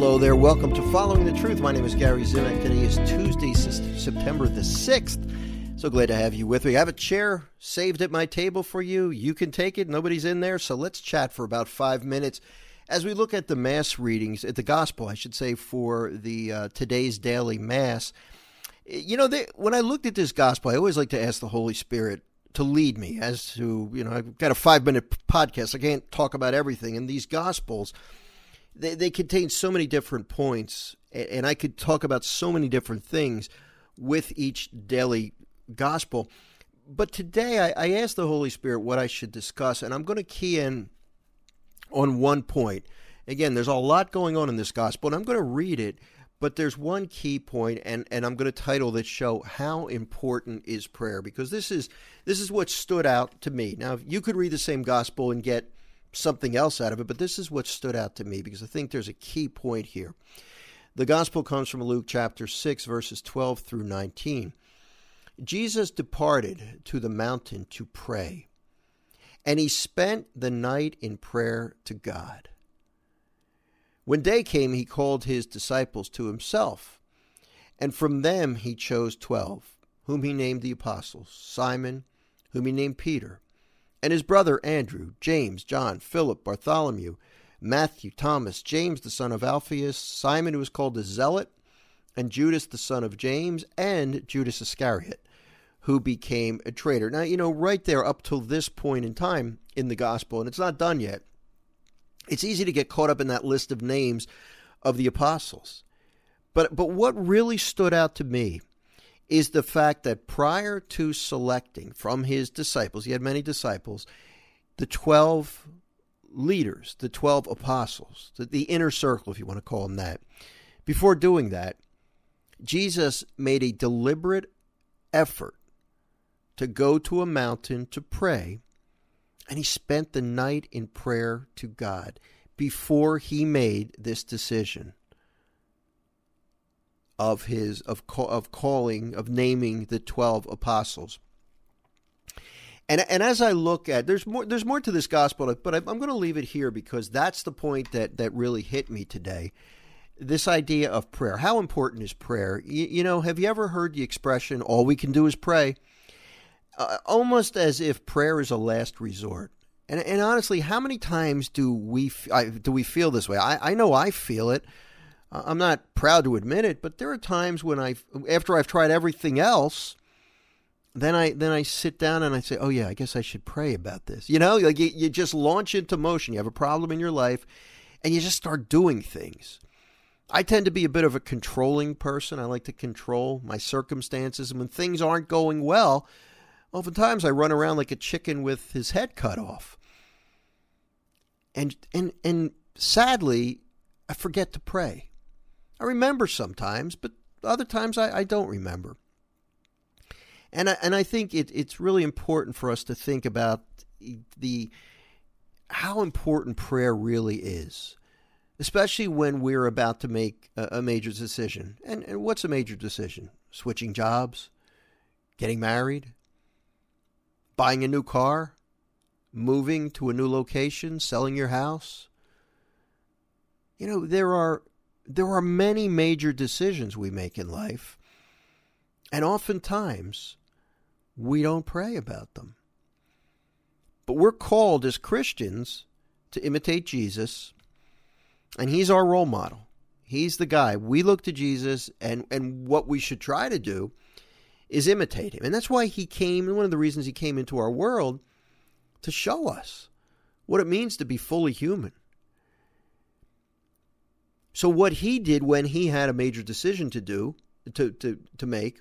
Hello there. Welcome to Following the Truth. My name is Gary Zimak. Today is Tuesday, September the 6th. So glad to have you with me. I have a chair saved at my table for you. You can take it. Nobody's in there. So let's chat for about five minutes as we look at the Mass readings, at the Gospel, I should say, for the uh, today's daily Mass. You know, they, when I looked at this Gospel, I always like to ask the Holy Spirit to lead me as to, you know, I've got a five minute podcast. I can't talk about everything. in these Gospels, they, they contain so many different points, and I could talk about so many different things with each daily gospel. But today I, I asked the Holy Spirit what I should discuss, and I'm going to key in on one point. Again, there's a lot going on in this gospel, and I'm going to read it, but there's one key point, and, and I'm going to title this show "How Important Is Prayer?" because this is this is what stood out to me. Now, if you could read the same gospel and get something else out of it, but this is what stood out to me because I think there's a key point here. The gospel comes from Luke chapter 6, verses 12 through 19. Jesus departed to the mountain to pray, and he spent the night in prayer to God. When day came, he called his disciples to himself, and from them he chose twelve, whom he named the apostles Simon, whom he named Peter and his brother Andrew, James, John, Philip, Bartholomew, Matthew, Thomas, James the son of Alphaeus, Simon who was called the Zealot, and Judas the son of James, and Judas Iscariot, who became a traitor. Now, you know, right there up till this point in time in the gospel, and it's not done yet, it's easy to get caught up in that list of names of the apostles. But but what really stood out to me is the fact that prior to selecting from his disciples, he had many disciples, the 12 leaders, the 12 apostles, the, the inner circle, if you want to call them that, before doing that, Jesus made a deliberate effort to go to a mountain to pray, and he spent the night in prayer to God before he made this decision of his of of calling of naming the 12 apostles. And and as I look at there's more there's more to this gospel, but I'm going to leave it here because that's the point that that really hit me today. This idea of prayer. How important is prayer? You, you know, have you ever heard the expression "all we can do is pray"? Uh, almost as if prayer is a last resort. And, and honestly, how many times do we do we feel this way? I, I know I feel it. I'm not proud to admit it, but there are times when I, after I've tried everything else, then I then I sit down and I say, oh yeah, I guess I should pray about this. You know, like you, you just launch into motion. You have a problem in your life, and you just start doing things. I tend to be a bit of a controlling person. I like to control my circumstances, and when things aren't going well, oftentimes I run around like a chicken with his head cut off. And and and sadly, I forget to pray. I remember sometimes, but other times I, I don't remember. And I, and I think it, it's really important for us to think about the how important prayer really is, especially when we're about to make a, a major decision. And, and what's a major decision? Switching jobs, getting married, buying a new car, moving to a new location, selling your house. You know, there are there are many major decisions we make in life, and oftentimes we don't pray about them. But we're called as Christians to imitate Jesus, and He's our role model. He's the guy. We look to Jesus, and, and what we should try to do is imitate Him. And that's why He came, and one of the reasons He came into our world to show us what it means to be fully human so what he did when he had a major decision to do, to, to, to make,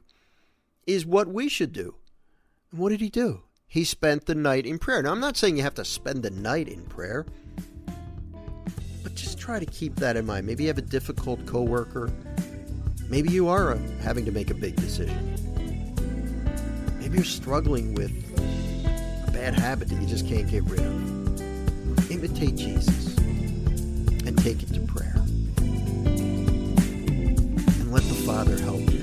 is what we should do. And what did he do? He spent the night in prayer. Now I'm not saying you have to spend the night in prayer, but just try to keep that in mind. Maybe you have a difficult coworker. Maybe you are uh, having to make a big decision. Maybe you're struggling with a bad habit that you just can't get rid of. Imitate Jesus and take it to prayer Father help you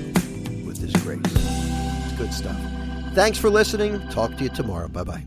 with His grace. It's good stuff. Thanks for listening. Talk to you tomorrow. Bye bye.